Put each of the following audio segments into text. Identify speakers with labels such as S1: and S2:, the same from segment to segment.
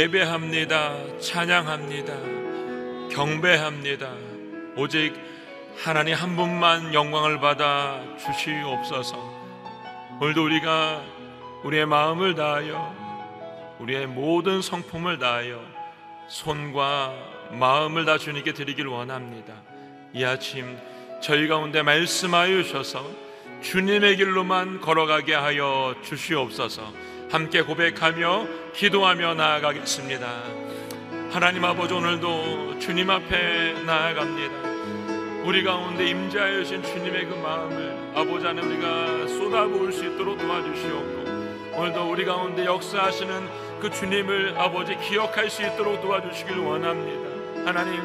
S1: 예배합니다. 찬양합니다. 경배합니다. 오직 하나님 한 분만 영광을 받아 주시옵소서. 오늘도 우리가 우리의 마음을 다하여 우리의 모든 성품을 다하여 손과 마음을 다 주님께 드리길 원합니다. 이 아침 저희 가운데 말씀하여 주셔서 주님의 길로만 걸어가게 하여 주시옵소서. 함께 고백하며 기도하며 나아가겠습니다. 하나님 아버지 오늘도 주님 앞에 나아갑니다. 우리 가운데 임재하여 주신 주님의 그 마음을 아버지 안에 우리가 쏟아부을 수 있도록 도와주시옵고 오늘도 우리 가운데 역사하시는 그 주님을 아버지 기억할 수 있도록 도와주시길 원합니다. 하나님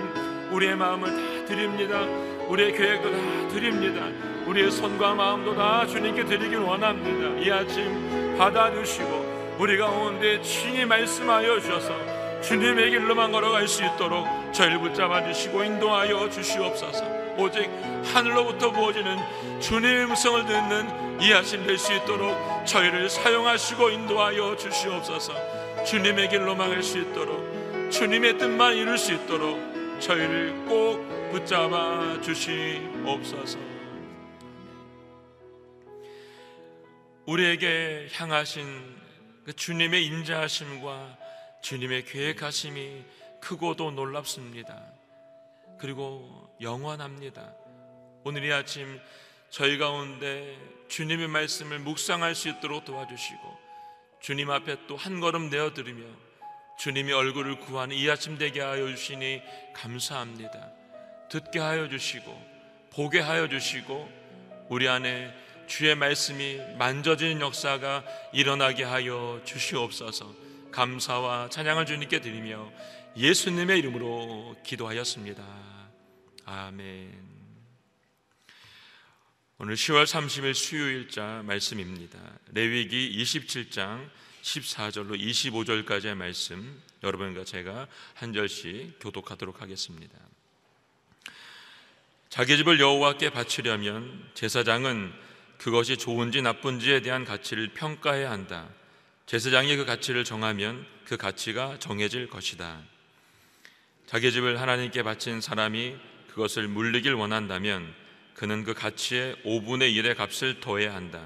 S1: 우리의 마음을 다 드립니다. 우리의 계획도 다 드립니다. 우리의 손과 마음도 다 주님께 드리길 원합니다. 이 아침 받아주시고 우리 가운데 친히 말씀하여 주셔서 주님의 길로만 걸어갈 수 있도록 저희를 붙잡아 주시고 인도하여 주시옵소서. 오직 하늘로부터 부어지는 주님의 음성을 듣는 이 아침 될 수 있도록 저희를 사용하시고 인도하여 주시옵소서. 주님의 길로만 갈 수 있도록 주님의 뜻만 이룰 수 있도록 저희를 꼭 붙잡아 주시옵소서. 우리에게 향하신 그 주님의 인자하심과 주님의 계획하심이 크고도 놀랍습니다. 그리고 영원합니다. 오늘 이 아침 저희 가운데 주님의 말씀을 묵상할 수 있도록 도와주시고 주님 앞에 또 한 걸음 내어 드리며 주님의 얼굴을 구하는 이 아침 되게 하여 주시니 감사합니다. 듣게 하여 주시고 보게 하여 주시고 우리 안에 주의 말씀이 만져지는 역사가 일어나게 하여 주시옵소서. 감사와 찬양을 주님께 드리며 예수님의 이름으로 기도하였습니다. 아멘. 오늘 10월 30일 수요일자 말씀입니다. 레위기 27장 14절로 25절까지의 말씀 여러분과 제가 한 절씩 교독하도록 하겠습니다. 자기 집을 여호와께 바치려면 제사장은 그것이 좋은지 나쁜지에 대한 가치를 평가해야 한다. 제사장이 그 가치를 정하면 그 가치가 정해질 것이다. 자기 집을 하나님께 바친 사람이 그것을 물리길 원한다면 그는 그 가치의 5분의 1의 값을 더해야 한다.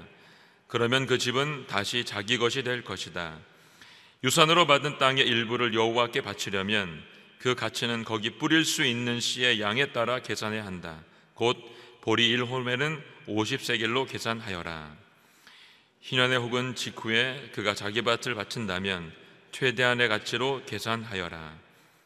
S1: 그러면 그 집은 다시 자기 것이 될 것이다. 유산으로 받은 땅의 일부를 여호와께 바치려면 그 가치는 거기 뿌릴 수 있는 씨의 양에 따라 계산해야 한다. 곧 보리 1홀에는 50세겔로 계산하여라. 희년에 혹은 직후에 그가 자기 밭을 바친다면 최대한의 가치로 계산하여라.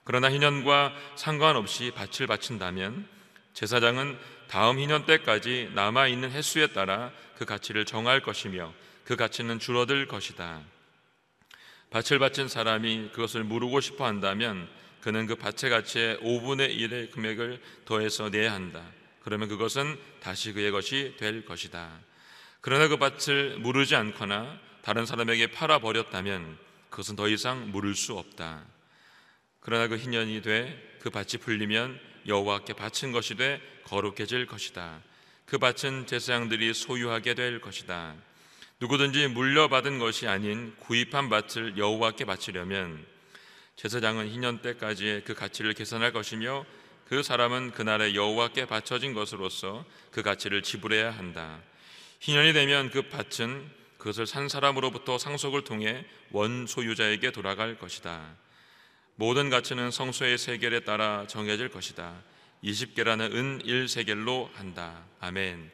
S1: 그러나 희년과 상관없이 밭을 바친다면 제사장은 다음 희년 때까지 남아 있는 횟수에 따라 그 가치를 정할 것이며 그 가치는 줄어들 것이다. 밭을 바친 사람이 그것을 무르고 싶어 한다면 그는 그 밭의 가치의 5분의 1의 금액을 더해서 내야 한다. 그러면 그것은 다시 그의 것이 될 것이다. 그러나 그 밭을 무르지 않거나 다른 사람에게 팔아 버렸다면 그것은 더 이상 물을 수 없다. 그러나 그 희년이 돼 그 밭이 풀리면 여호와께 바친 것이 돼 거룩해질 것이다. 그 밭은 제사장들이 소유하게 될 것이다. 누구든지 물려받은 것이 아닌 구입한 밭을 여호와께 바치려면 제사장은 희년 때까지의 그 가치를 계산할 것이며 그 사람은 그날에 여호와께 바쳐진 것으로서 그 가치를 지불해야 한다. 희년이 되면 그 밭은 그것을 산 사람으로부터 상속을 통해 원 소유자에게 돌아갈 것이다. 모든 가치는 성소의 세겔에 따라 정해질 것이다. 20개라는 은 1세겔로 한다. 아멘.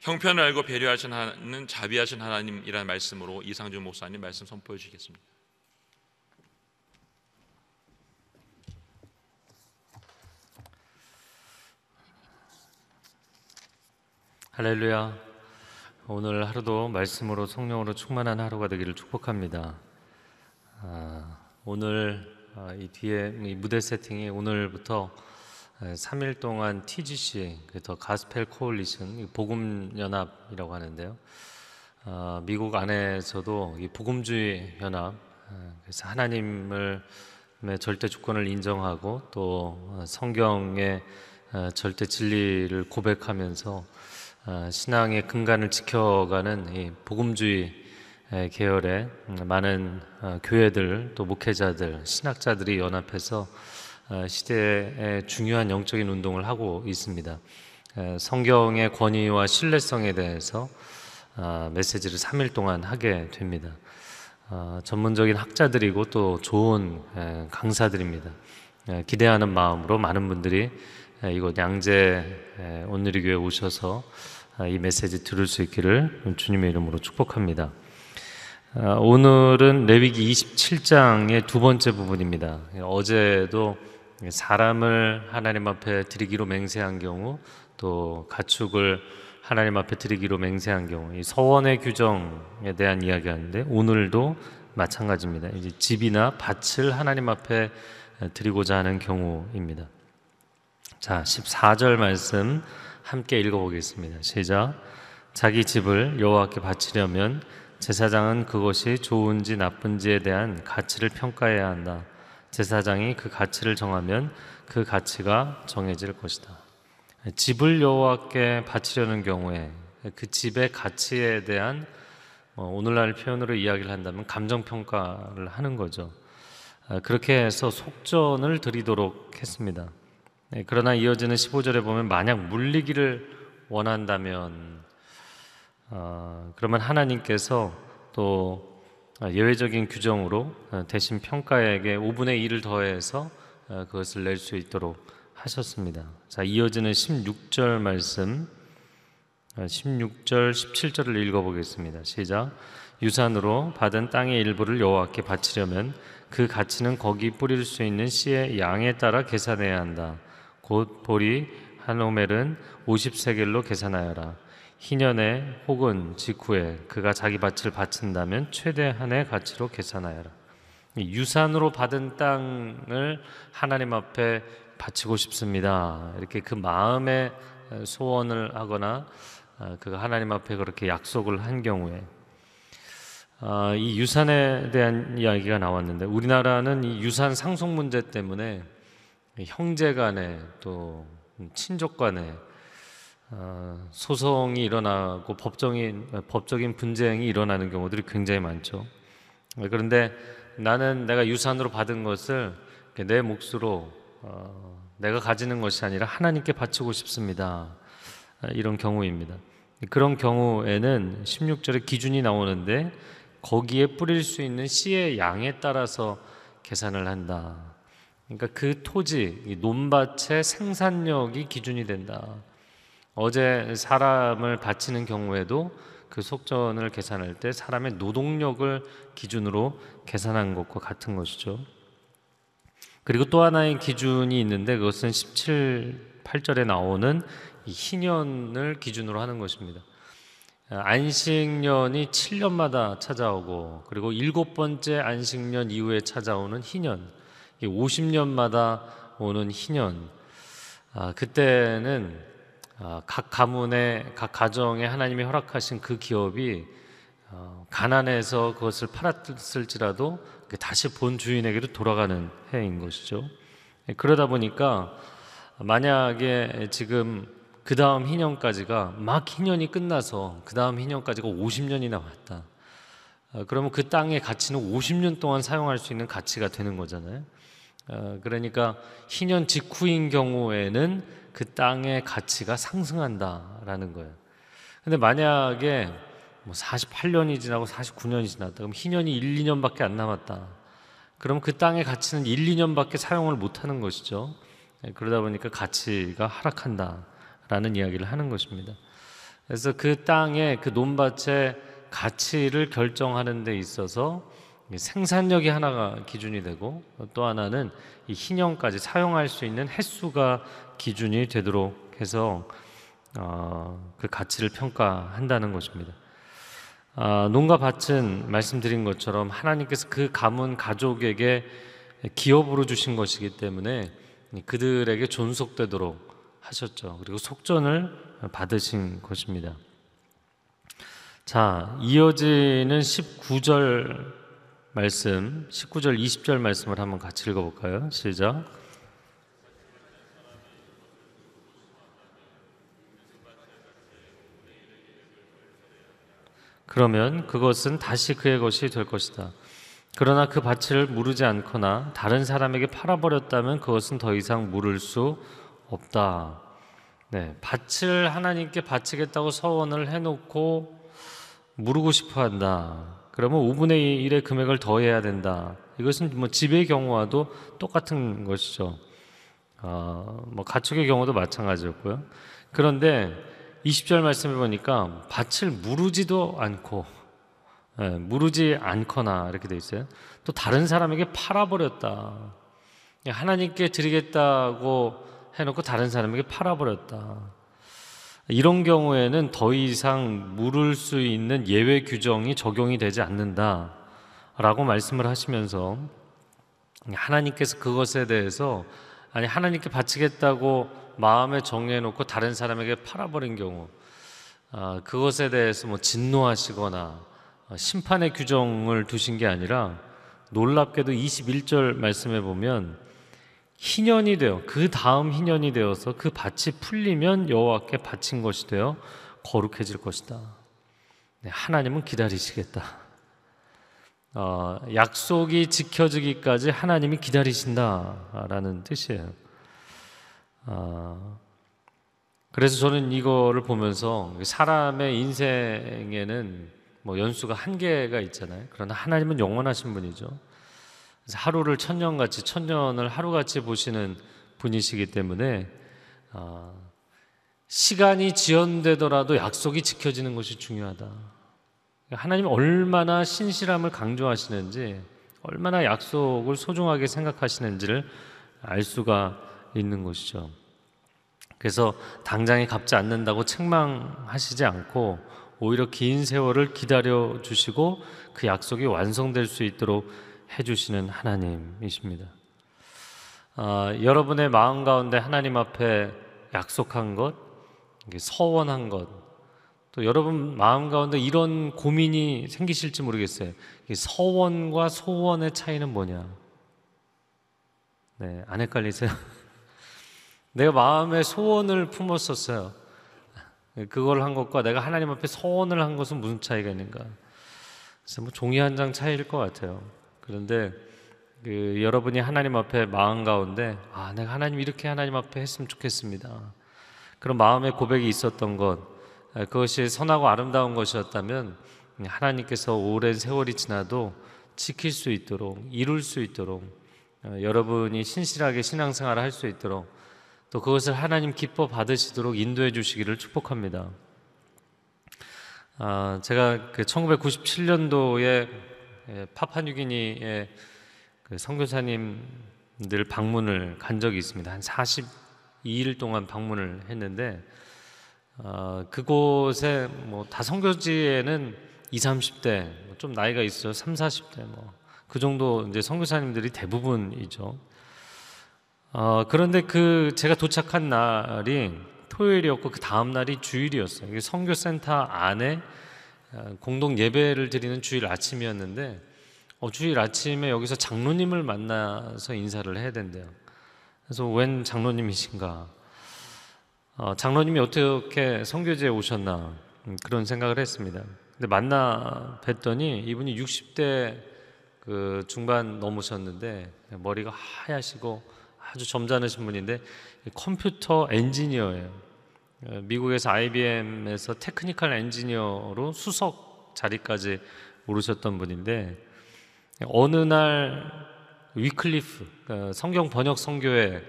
S1: 형편을 알고 배려하시는 자비하신 하나님이라는 말씀으로 이상준 목사님 말씀 선포해 주시겠습니다.
S2: 할렐루야. 오늘 하루도 말씀으로 성령으로 충만한 하루가 되기를 축복합니다. 아, 오늘 아, 이 뒤에 이 무대 세팅이 오늘부터 3일 동안 TGC, 더 가스펠 코올리션, 복음 연합이라고 하는데요. 아, 미국 안에서도 이 복음주의 연합, 아, 그래서 하나님을 절대 주권을 인정하고 또 성경의 절대 진리를 고백하면서 신앙의 근간을 지켜가는 복음주의 에, 계열의 음, 많은 어, 교회들 또 목회자들 신학자들이 연합해서 어, 시대의 중요한 영적인 운동을 하고 있습니다. 에, 성경의 권위와 신뢰성에 대해서 아, 메시지를 3일 동안 하게 됩니다. 아, 전문적인 학자들이고 또 좋은 에, 강사들입니다. 에, 기대하는 마음으로 많은 분들이 에, 이곳 양재 에, 온누리 교회 오셔서 아, 이 메시지 들을 수 있기를 주님의 이름으로 축복합니다. 아, 오늘은 레위기 27장의 두 번째 부분입니다. 어제도 사람을 하나님 앞에 드리기로 맹세한 경우 또 가축을 하나님 앞에 드리기로 맹세한 경우 이 서원의 규정에 대한 이야기하는데 오늘도 마찬가지입니다. 이제 집이나 밭을 하나님 앞에 드리고자 하는 경우입니다. 자, 14절 말씀 함께 읽어보겠습니다. 시작. 자기 집을 여호와께 바치려면 제사장은 그것이 좋은지 나쁜지에 대한 가치를 평가해야 한다. 제사장이 그 가치를 정하면 그 가치가 정해질 것이다. 집을 여호와께 바치려는 경우에 그 집의 가치에 대한 어, 오늘날 표현으로 이야기를 한다면 감정 평가를 하는 거죠. 아, 그렇게 해서 속전을 드리도록 했습니다. 네, 그러나 이어지는 15절에 보면 만약 물리기를 원한다면 어, 그러면 하나님께서 또 예외적인 규정으로 어, 대신 평가에게 5분의 1을 더해서 어, 그것을 낼 수 있도록 하셨습니다. 자, 이어지는 16절 말씀 16절 17절을 읽어 보겠습니다. 시작. 유산으로 받은 땅의 일부를 여호와께 바치려면 그 가치는 거기 뿌릴 수 있는 씨의 양에 따라 계산해야 한다. 곧 보리 한 오멜은 50세겔로 계산하여라. 희년에 혹은 직후에 그가 자기 밭을 바친다면 최대한의 가치로 계산하여라. 유산으로 받은 땅을 하나님 앞에 바치고 싶습니다. 이렇게 그 마음의 소원을 하거나 그가 하나님 앞에 그렇게 약속을 한 경우에 아, 이 유산에 대한 이야기가 나왔는데 우리나라는 이 유산 상속 문제 때문에 형제 간에 또 친족 간에 어, 소송이 일어나고 법적인 법적인 분쟁이 일어나는 경우들이 굉장히 많죠. 그런데 나는 내가 유산으로 받은 것을 내 몫으로 어, 내가 가지는 것이 아니라 하나님께 바치고 싶습니다. 이런 경우입니다. 그런 경우에는 16절에 기준이 나오는데 거기에 뿌릴 수 있는 씨의 양에 따라서 계산을 한다. 그러니까 그 토지, 논밭의 생산력이 기준이 된다. 어제 사람을 바치는 경우에도 그 속전을 계산할 때 사람의 노동력을 기준으로 계산한 것과 같은 것이죠. 그리고 또 하나의 기준이 있는데 그것은 17, 8절에 나오는 희년을 기준으로 하는 것입니다. 안식년이 7년마다 찾아오고 그리고 일곱 번째 안식년 이후에 찾아오는 희년, 50년마다 오는 희년. 아, 그때는 아, 각 가문의 각 가정에 하나님이 허락하신 그 기업이 어, 가난해서 그것을 팔았을지라도 다시 본 주인에게로 돌아가는 해인 것이죠. 그러다 보니까 만약에 지금 그 다음 희년까지가 막 희년이 끝나서 그 다음 희년까지가 50년이나 왔다. 어, 그러면 그 땅의 가치는 50년 동안 사용할 수 있는 가치가 되는 거잖아요. 어, 그러니까 희년 직후인 경우에는 그 땅의 가치가 상승한다라는 거예요. 근데 만약에 뭐 48년이 지나고 49년이 지났다. 그럼 희년이 1, 2년밖에 안 남았다. 그럼 그 땅의 가치는 1, 2년밖에 사용을 못 하는 것이죠. 네, 그러다 보니까 가치가 하락한다. 라는 이야기를 하는 것입니다. 그래서 그 땅의 그 논밭의 가치를 결정하는 데 있어서 생산력이 하나가 기준이 되고 또 하나는 이 희년까지 사용할 수 있는 횟수가 기준이 되도록 해서 어, 그 가치를 평가한다는 것입니다. 아, 농가 밭은 말씀드린 것처럼 하나님께서 그 가문 가족에게 기업으로 주신 것이기 때문에 그들에게 존속되도록 하셨죠. 그리고 속전을 받으신 것입니다. 자, 이어지는 19절 말씀, 19절, 20절 말씀을 한번 같이 읽어 볼까요? 시작. 그러면 그것은 다시 그의 것이 될 것이다. 그러나 그 밭을 무르지 않거나 다른 사람에게 팔아버렸다면 그것은 더 이상 물을 수 없다. 네, 밭을 하나님께 바치겠다고 서원을 해놓고 무르고 싶어 한다. 그러면 5분의 1의 금액을 더해야 된다. 이것은 뭐 집의 경우와도 똑같은 것이죠. 어, 뭐 가축의 경우도 마찬가지였고요. 그런데 20절 말씀해 보니까 밭을 무르지도 않고 예, 무르지 않거나 이렇게 돼 있어요. 또 다른 사람에게 팔아버렸다. 하나님께 드리겠다고 해놓고 다른 사람에게 팔아버렸다. 이런 경우에는 더 이상 물을 수 있는 예외 규정이 적용이 되지 않는다. 라고 말씀을 하시면서 하나님께서 그것에 대해서 아니 하나님께 바치겠다고 마음에 정해놓고 다른 사람에게 팔아버린 경우 아, 그것에 대해서 뭐 진노하시거나 어, 심판의 규정을 두신 게 아니라 놀랍게도 21절 말씀에 보면 희년이 되어 그 다음 희년이 되어서 그 밭이 풀리면 여호와께 바친 것이 되어 거룩해질 것이다. 네, 하나님은 기다리시겠다. 어, 약속이 지켜지기까지 하나님이 기다리신다라는 뜻이에요. 어, 그래서 저는 이거를 보면서 사람의 인생에는 뭐 연수가 한계가 있잖아요. 그러나 하나님은 영원하신 분이죠. 하루를 천년같이 천년을 하루같이 보시는 분이시기 때문에 어, 시간이 지연되더라도 약속이 지켜지는 것이 중요하다. 하나님 얼마나 신실함을 강조하시는지 얼마나 약속을 소중하게 생각하시는지를 알 수가 있는 것이죠. 그래서 당장에 갚지 않는다고 책망하시지 않고 오히려 긴 세월을 기다려 주시고 그 약속이 완성될 수 있도록 해주시는 하나님이십니다. 아, 여러분의 마음 가운데 하나님 앞에 약속한 것, 서원한 것, 또 여러분 마음 가운데 이런 고민이 생기실지 모르겠어요. 서원과 소원의 차이는 뭐냐? 네, 안 헷갈리세요? 내가 마음에 소원을 품었었어요. 그걸 한 것과 내가 하나님 앞에 서원을 한 것은 무슨 차이가 있는가? 그래서 뭐 종이 한 장 차이일 것 같아요. 그런데 그 여러분이 하나님 앞에 마음 가운데 아 내가 하나님 이렇게 하나님 앞에 했으면 좋겠습니다. 그런 마음의 고백이 있었던 것 그것이 선하고 아름다운 것이었다면 하나님께서 오랜 세월이 지나도 지킬 수 있도록 이룰 수 있도록 어, 여러분이 신실하게 신앙생활을 할 수 있도록 또 그것을 하나님 기뻐 받으시도록 인도해 주시기를 축복합니다. 아, 제가 그 1997년도에 예, 파파뉴기니의 그 선교사님들 방문을 간 적이 있습니다. 한 42일 동안 방문을 했는데 어, 그곳에 뭐 다 선교지에는 20, 30대 뭐좀 나이가 있어요. 3, 40대 뭐 그 정도 이제 선교사님들이 대부분이죠. 어, 그런데 그 제가 도착한 날이 토요일이었고 그 다음 날이 주일이었어요. 선교센터 안에 어, 공동 예배를 드리는 주일 아침이었는데 어, 주일 아침에 여기서 장로님을 만나서 인사를 해야 된대요. 그래서 웬 장로님이신가? 어, 장로님이 어떻게 선교지에 오셨나 음, 그런 생각을 했습니다. 근데 만나 뵀더니 이분이 60대 그 중반 넘으셨는데 머리가 하얗시고 아주 점잖으신 분인데 컴퓨터 엔지니어예요. 어, 미국에서 IBM에서 technical 엔지니어로 수석 자리까지 오르셨던 분인데 어느 날 위클리프 어, 성경 번역 선교회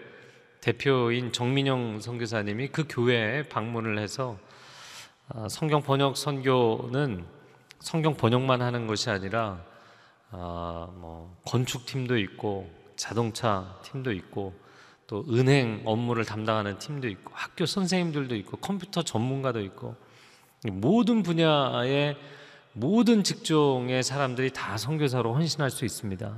S2: 대표인 정민영 선교사님이 그 교회에 방문을 해서 어, 성경 번역 선교는 성경 번역만 하는 것이 아니라 뭐 건축 팀도 있고 자동차 팀도 있고 또 은행 업무를 담당하는 팀도 있고 학교 선생님들도 있고 컴퓨터 전문가도 있고 모든 분야의 모든 직종의 사람들이 다 선교사로 헌신할 수 있습니다.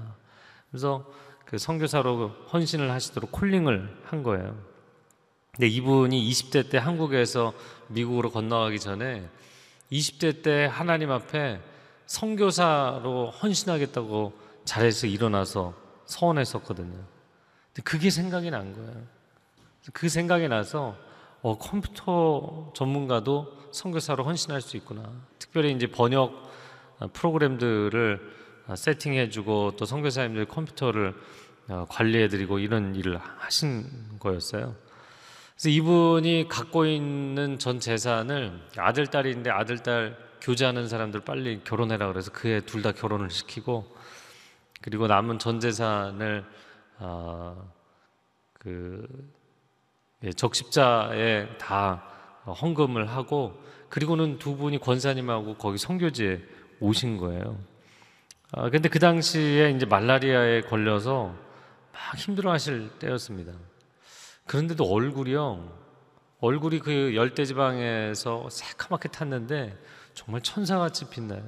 S2: 그래서 그 선교사로 헌신을 하시도록 콜링을 한 거예요. 근데 이분이 20대 때 한국에서 미국으로 건너가기 전에 20대 때 하나님 앞에 선교사로 헌신하겠다고 자리에서 일어나서 서원했었거든요. 그게 생각이 난 거예요. 그 생각이 나서 어, 컴퓨터 전문가도 선교사로 헌신할 수 있구나. 특별히 이제 번역 어, 프로그램들을 어, 세팅해주고 또 선교사님들 컴퓨터를 어, 관리해드리고 이런 일을 하신 거였어요. 그래서 이분이 갖고 있는 전 재산을 아들 딸인데 아들 딸 교제하는 사람들 빨리 결혼해라 그래서 그 애 둘 다 결혼을 시키고 그리고 남은 전 재산을 어, 그 예, 적십자에 다 헌금을 하고 그리고는 두 분이 권사님하고 거기 선교지에 오신 거예요. 아, 근데 그 당시에 이제 말라리아에 걸려서 막 힘들어 하실 때였습니다. 그런데도 얼굴이요, 얼굴이 그 열대지방에서 새카맣게 탔는데 정말 천사같이 빛나요.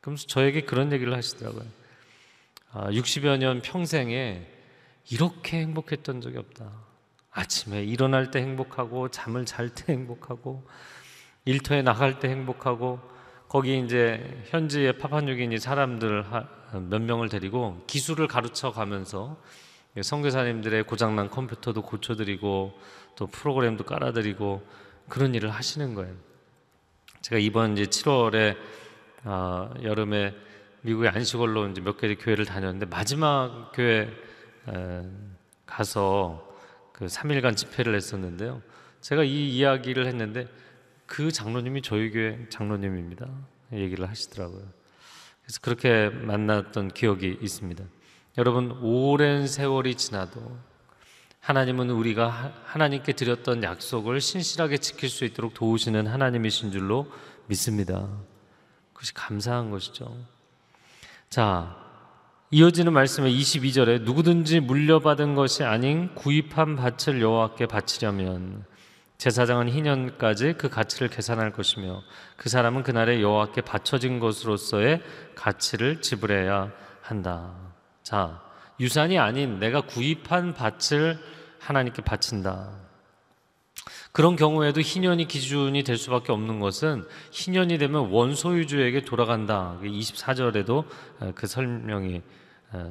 S2: 그러면서 저에게 그런 얘기를 하시더라고요. 아, 60여 년 평생에 이렇게 행복했던 적이 없다. 아침에 일어날 때 행복하고 잠을 잘 때 행복하고 일터에 나갈 때 행복하고 거기 이제 현지의 파파뉴기니 사람들 몇 명을 데리고 기술을 가르쳐 가면서 선교사님들의 고장난 컴퓨터도 고쳐드리고 또 프로그램도 깔아드리고 그런 일을 하시는 거예요. 제가 이번 이제 7월에 어, 여름에 미국의 안시골로 이제 몇 개의 교회를 다녔는데 마지막 교회 에, 가서 그 3일간 집회를 했었는데요. 제가 이 이야기를 했는데 그 장로님이 저희 교회 장로님입니다. 얘기를 하시더라고요. 그래서 그렇게 만났던 기억이 있습니다. 여러분 오랜 세월이 지나도 하나님은 우리가 하나님께 드렸던 약속을 신실하게 지킬 수 있도록 도우시는 하나님이신 줄로 믿습니다. 그것이 감사한 것이죠. 자, 이어지는 말씀의 22절에 누구든지 물려받은 것이 아닌 구입한 밭을 여호와께 바치려면 제사장은 희년까지 그 가치를 계산할 것이며 그 사람은 그날에 여호와께 바쳐진 것으로서의 가치를 지불해야 한다. 자, 유산이 아닌 내가 구입한 밭을 하나님께 바친다. 그런 경우에도 희년이 기준이 될 수밖에 없는 것은 희년이 되면 원소유주에게 돌아간다. 24절에도 그 설명이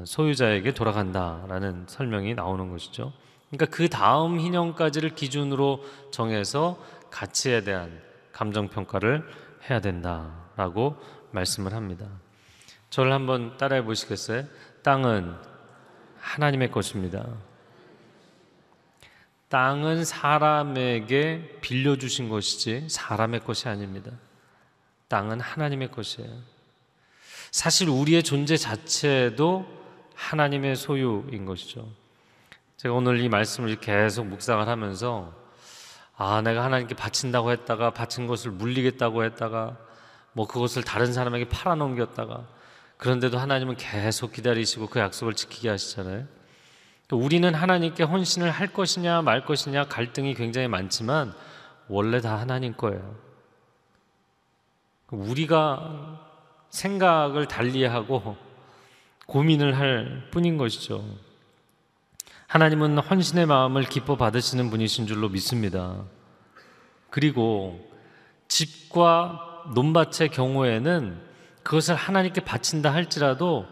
S2: 소유자에게 돌아간다라는 설명이 나오는 것이죠. 그러니까 그 다음 희년까지를 기준으로 정해서 가치에 대한 감정 평가를 해야 된다라고 말씀을 합니다. 저를 한번 따라해 보시겠어요? 땅은 하나님의 것입니다. 땅은 사람에게 빌려주신 것이지 사람의 것이 아닙니다. 땅은 하나님의 것이에요. 사실 우리의 존재 자체도 하나님의 소유인 것이죠. 제가 오늘 이 말씀을 계속 묵상을 하면서 아, 내가 하나님께 바친다고 했다가 바친 것을 물리겠다고 했다가 뭐 그것을 다른 사람에게 팔아넘겼다가 그런데도 하나님은 계속 기다리시고 그 약속을 지키게 하시잖아요. 우리는 하나님께 헌신을 할 것이냐 말 것이냐 갈등이 굉장히 많지만 원래 다 하나님 거예요. 우리가 생각을 달리하고 고민을 할 뿐인 것이죠. 하나님은 헌신의 마음을 기뻐 받으시는 분이신 줄로 믿습니다. 그리고 집과 논밭의 경우에는 그것을 하나님께 바친다 할지라도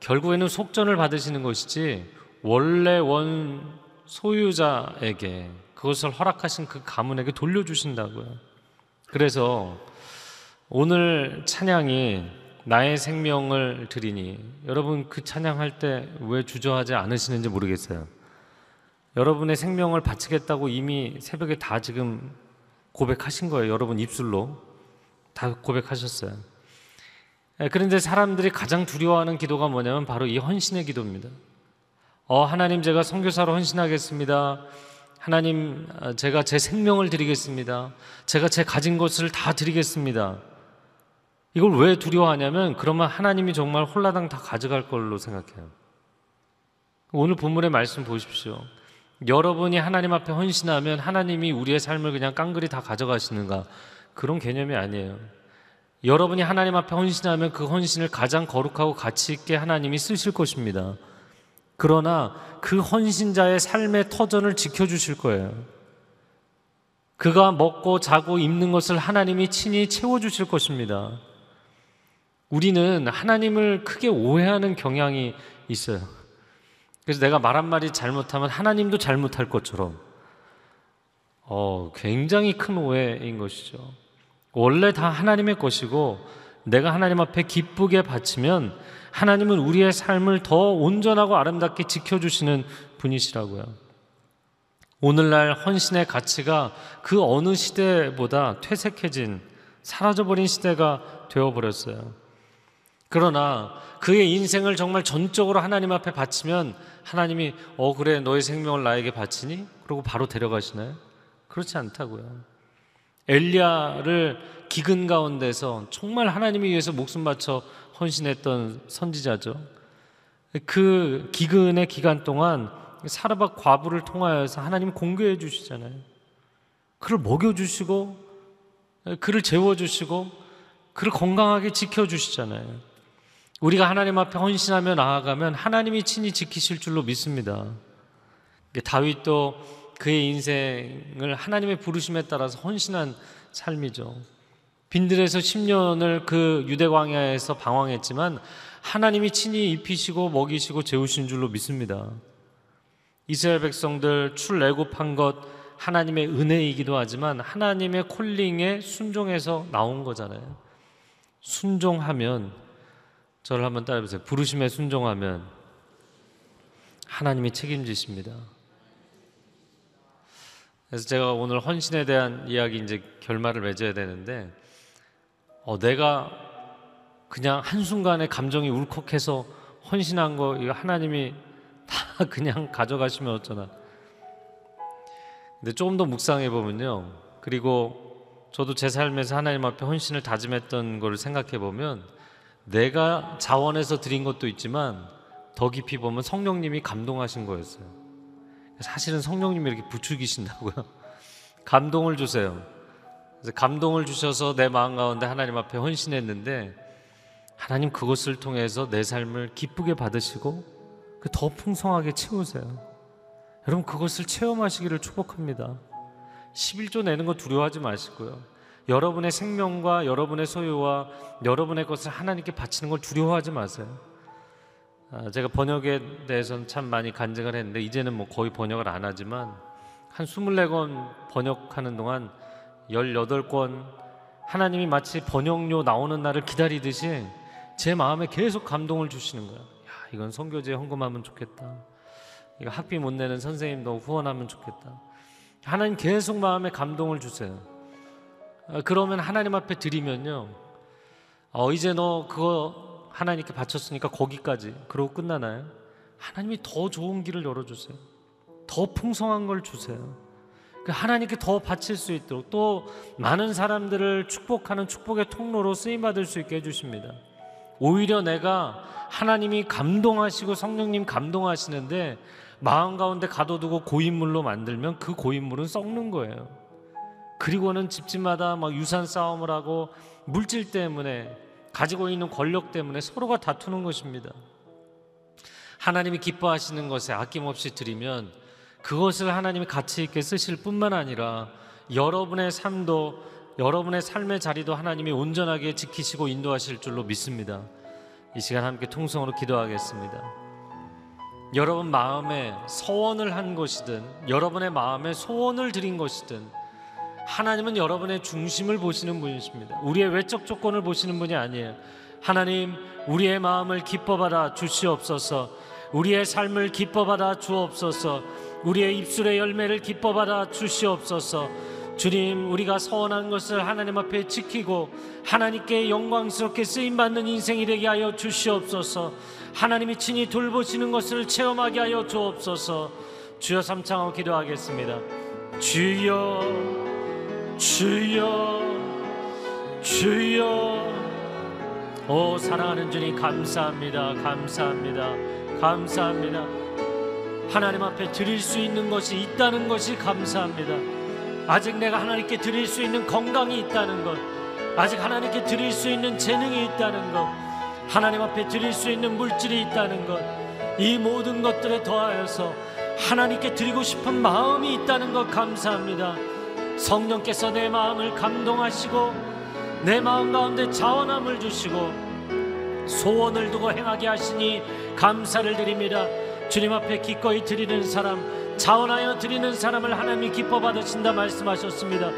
S2: 결국에는 속전을 받으시는 것이지 원래 원 소유자에게 그것을 허락하신 그 가문에게 돌려주신다고요. 그래서 오늘 찬양이 나의 생명을 드리니 여러분 그 찬양할 때 왜 주저하지 않으시는지 모르겠어요. 여러분의 생명을 바치겠다고 이미 새벽에 다 지금 고백하신 거예요. 여러분 입술로 다 고백하셨어요. 예, 그런데 사람들이 가장 두려워하는 기도가 뭐냐면 바로 이 헌신의 기도입니다. 어, 하나님 제가 선교사로 헌신하겠습니다. 하나님 어, 제가 제 생명을 드리겠습니다. 제가 제 가진 것을 다 드리겠습니다. 이걸 왜 두려워하냐면 그러면 하나님이 정말 홀라당 다 가져갈 걸로 생각해요. 오늘 본문의 말씀 보십시오. 여러분이 하나님 앞에 헌신하면 하나님이 우리의 삶을 그냥 깡그리 다 가져가시는가? 그런 개념이 아니에요. 여러분이 하나님 앞에 헌신하면 그 헌신을 가장 거룩하고 가치 있게 하나님이 쓰실 것입니다. 그러나 그 헌신자의 삶의 터전을 지켜주실 거예요. 그가 먹고 자고 입는 것을 하나님이 친히 채워주실 것입니다. 우리는 하나님을 크게 오해하는 경향이 있어요. 그래서 내가 말 한마디 잘못하면 하나님도 잘못할 것처럼 어, 굉장히 큰 오해인 것이죠. 원래 다 하나님의 것이고 내가 하나님 앞에 기쁘게 바치면 하나님은 우리의 삶을 더 온전하고 아름답게 지켜주시는 분이시라고요. 오늘날 헌신의 가치가 그 어느 시대보다 퇴색해진 사라져버린 시대가 되어버렸어요. 그러나 그의 인생을 정말 전적으로 하나님 앞에 바치면 하나님이 어 그래 너의 생명을 나에게 바치니? 그러고 바로 데려가시나요? 그렇지 않다고요. 엘리야를 기근 가운데서 정말 하나님을 위해서 목숨 바쳐 헌신했던 선지자죠. 그 기근의 기간 동안 사르밧 과부를 통하여서 하나님 공개해 주시잖아요. 그를 먹여 주시고 그를 재워 주시고 그를 건강하게 지켜 주시잖아요. 우리가 하나님 앞에 헌신하며 나아가면 하나님이 친히 지키실 줄로 믿습니다. 다윗도 그의 인생을 하나님의 부르심에 따라서 헌신한 삶이죠. 빈들에서 10년을 그 유대 광야에서 방황했지만 하나님이 친히 입히시고 먹이시고 재우신 줄로 믿습니다. 이스라엘 백성들 출애굽한 것 하나님의 은혜이기도 하지만 하나님의 콜링에 순종해서 나온 거잖아요. 순종하면 저를 한번 따라해 보세요. 부르심에 순종하면 하나님이 책임지십니다. 그래서 제가 오늘 헌신에 대한 이야기 이제 결말을 맺어야 되는데 어, 내가 그냥 한순간에 감정이 울컥해서 헌신한 거 이거 하나님이 다 그냥 가져가시면 어쩌나. 근데 조금 더 묵상해 보면요. 그리고 저도 제 삶에서 하나님 앞에 헌신을 다짐했던 거를 생각해 보면 내가 자원해서 드린 것도 있지만 더 깊이 보면 성령님이 감동하신 거였어요. 사실은 성령님이 이렇게 부추기신다고요. 감동을 주세요. 감동을 주셔서 내 마음 가운데 하나님 앞에 헌신했는데 하나님 그것을 통해서 내 삶을 기쁘게 받으시고 그더 풍성하게 채우세요. 여러분 그것을 체험하시기를 축복합니다. 11조 내는 거 두려워하지 마시고요. 여러분의 생명과 여러분의 소유와 여러분의 것을 하나님께 바치는 걸 두려워하지 마세요. 아, 제가 번역에 대해서는 참 많이 간증을 했는데 이제는 뭐 거의 번역을 안 하지만 한 24권 번역하는 동안 18권 하나님이 마치 번역료 나오는 날을 기다리듯이 제 마음에 계속 감동을 주시는 거예요. 야, 이건 선교지에 헌금하면 좋겠다. 이거 학비 못 내는 선생님도 후원하면 좋겠다. 하나님 계속 마음에 감동을 주세요. 아, 그러면 하나님 앞에 드리면요. 어, 이제 너 그거 하나님께 바쳤으니까 거기까지. 그러고 끝나나요? 하나님이 더 좋은 길을 열어주세요. 더 풍성한 걸 주세요. 그 하나님께 더 바칠 수 있도록 또 많은 사람들을 축복하는 축복의 통로로 쓰임 받을 수 있게 해주십니다. 오히려 내가 하나님이 감동하시고 성령님 감동하시는데 마음 가운데 가둬두고 고인물로 만들면 그 고인물은 썩는 거예요. 그리고는 집집마다 막 유산 싸움을 하고 물질 때문에 가지고 있는 권력 때문에 서로가 다투는 것입니다. 하나님이 기뻐하시는 것에 아낌없이 드리면 그것을 하나님이 가치 있게 쓰실 뿐만 아니라 여러분의 삶도 여러분의 삶의 자리도 하나님이 온전하게 지키시고 인도하실 줄로 믿습니다. 이 시간 함께 통성으로 기도하겠습니다. 여러분 마음에 서원을 한 것이든 여러분의 마음에 소원을 드린 것이든 하나님은 여러분의 중심을 보시는 분이십니다. 우리의 외적 조건을 보시는 분이 아니에요. 하나님, 우리의 마음을 기뻐받아 주시옵소서. 우리의 삶을 기뻐받아 주옵소서. 우리의 입술의 열매를 기뻐받아 주시옵소서. 주님, 우리가 서원한 것을 하나님 앞에 지키고 하나님께 영광스럽게 쓰임 받는 인생이 되게 하여 주시옵소서. 하나님이 친히 돌보시는 것을 체험하게 하여 주옵소서. 주여 삼창하고 기도하겠습니다. 주여, 주여, 주여. 오 사랑하는 주님 감사합니다. 감사합니다. 감사합니다. 하나님 앞에 드릴 수 있는 것이 있다는 것이 감사합니다. 아직 내가 하나님께 드릴 수 있는 건강이 있다는 것, 아직 하나님께 드릴 수 있는 재능이 있다는 것, 하나님 앞에 드릴 수 있는 물질이 있다는 것, 이 모든 것들에 더하여서 하나님께 드리고 싶은 마음이 있다는 것 감사합니다. 성령께서 내 마음을 감동하시고 내 마음 가운데 자원함을 주시고 소원을 두고 행하게 하시니 감사를 드립니다. 주님 앞에 기꺼이 드리는 사람 자원하여 드리는 사람을 하나님이 기뻐 받으신다 말씀하셨습니다.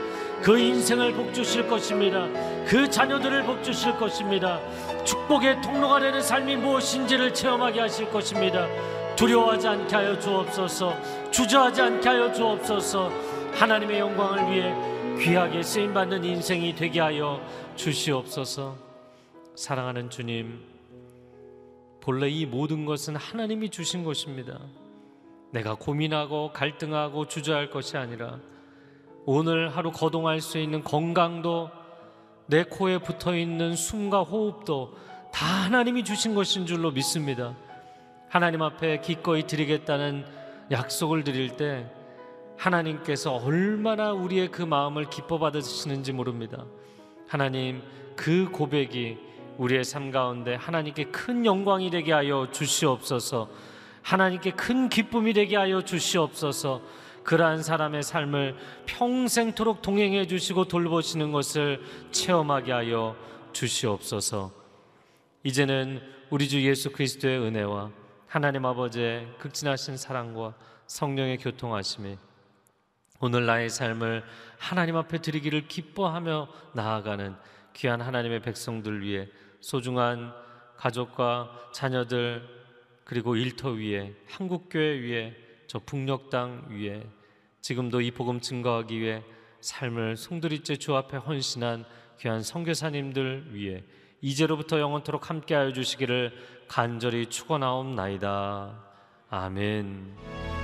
S2: 그 인생을 복 주실 것입니다. 그 자녀들을 복 주실 것입니다. 축복의 통로가 되는 삶이 무엇인지를 체험하게 하실 것입니다. 두려워하지 않게 하여 주옵소서. 주저하지 않게 하여 주옵소서. 하나님의 영광을 위해 귀하게 쓰임 받는 인생이 되게 하여 주시옵소서. 사랑하는 주님, 본래 이 모든 것은 하나님이 주신 것입니다. 내가 고민하고 갈등하고 주저할 것이 아니라 오늘 하루 거동할 수 있는 건강도 내 코에 붙어 있는 숨과 호흡도 다 하나님이 주신 것인 줄로 믿습니다. 하나님 앞에 기꺼이 드리겠다는 약속을 드릴 때 하나님께서 얼마나 우리의 그 마음을 기뻐 받으시는지 모릅니다. 하나님 그 고백이 우리의 삶 가운데 하나님께 큰 영광이 되게 하여 주시옵소서. 하나님께 큰 기쁨이 되게 하여 주시옵소서. 그러한 사람의 삶을 평생토록 동행해 주시고 돌보시는 것을 체험하게 하여 주시옵소서. 이제는 우리 주 예수 그리스도의 은혜와 하나님 아버지의 극진하신 사랑과 성령의 교통하심이 오늘 나의 삶을 하나님 앞에 드리기를 기뻐하며 나아가는 귀한 하나님의 백성들 위해 소중한 가족과 자녀들 그리고 일터 위에 한국교회 위에 저 북녘 땅 위에 지금도 이 복음 증거하기 위해 삶을 송두리째 주 앞에 헌신한 귀한 선교사님들 위해 이제로부터 영원토록 함께하여 주시기를 간절히 축원하옵나이다. 아멘.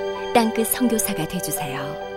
S3: 땅끝 성교사가 되주세요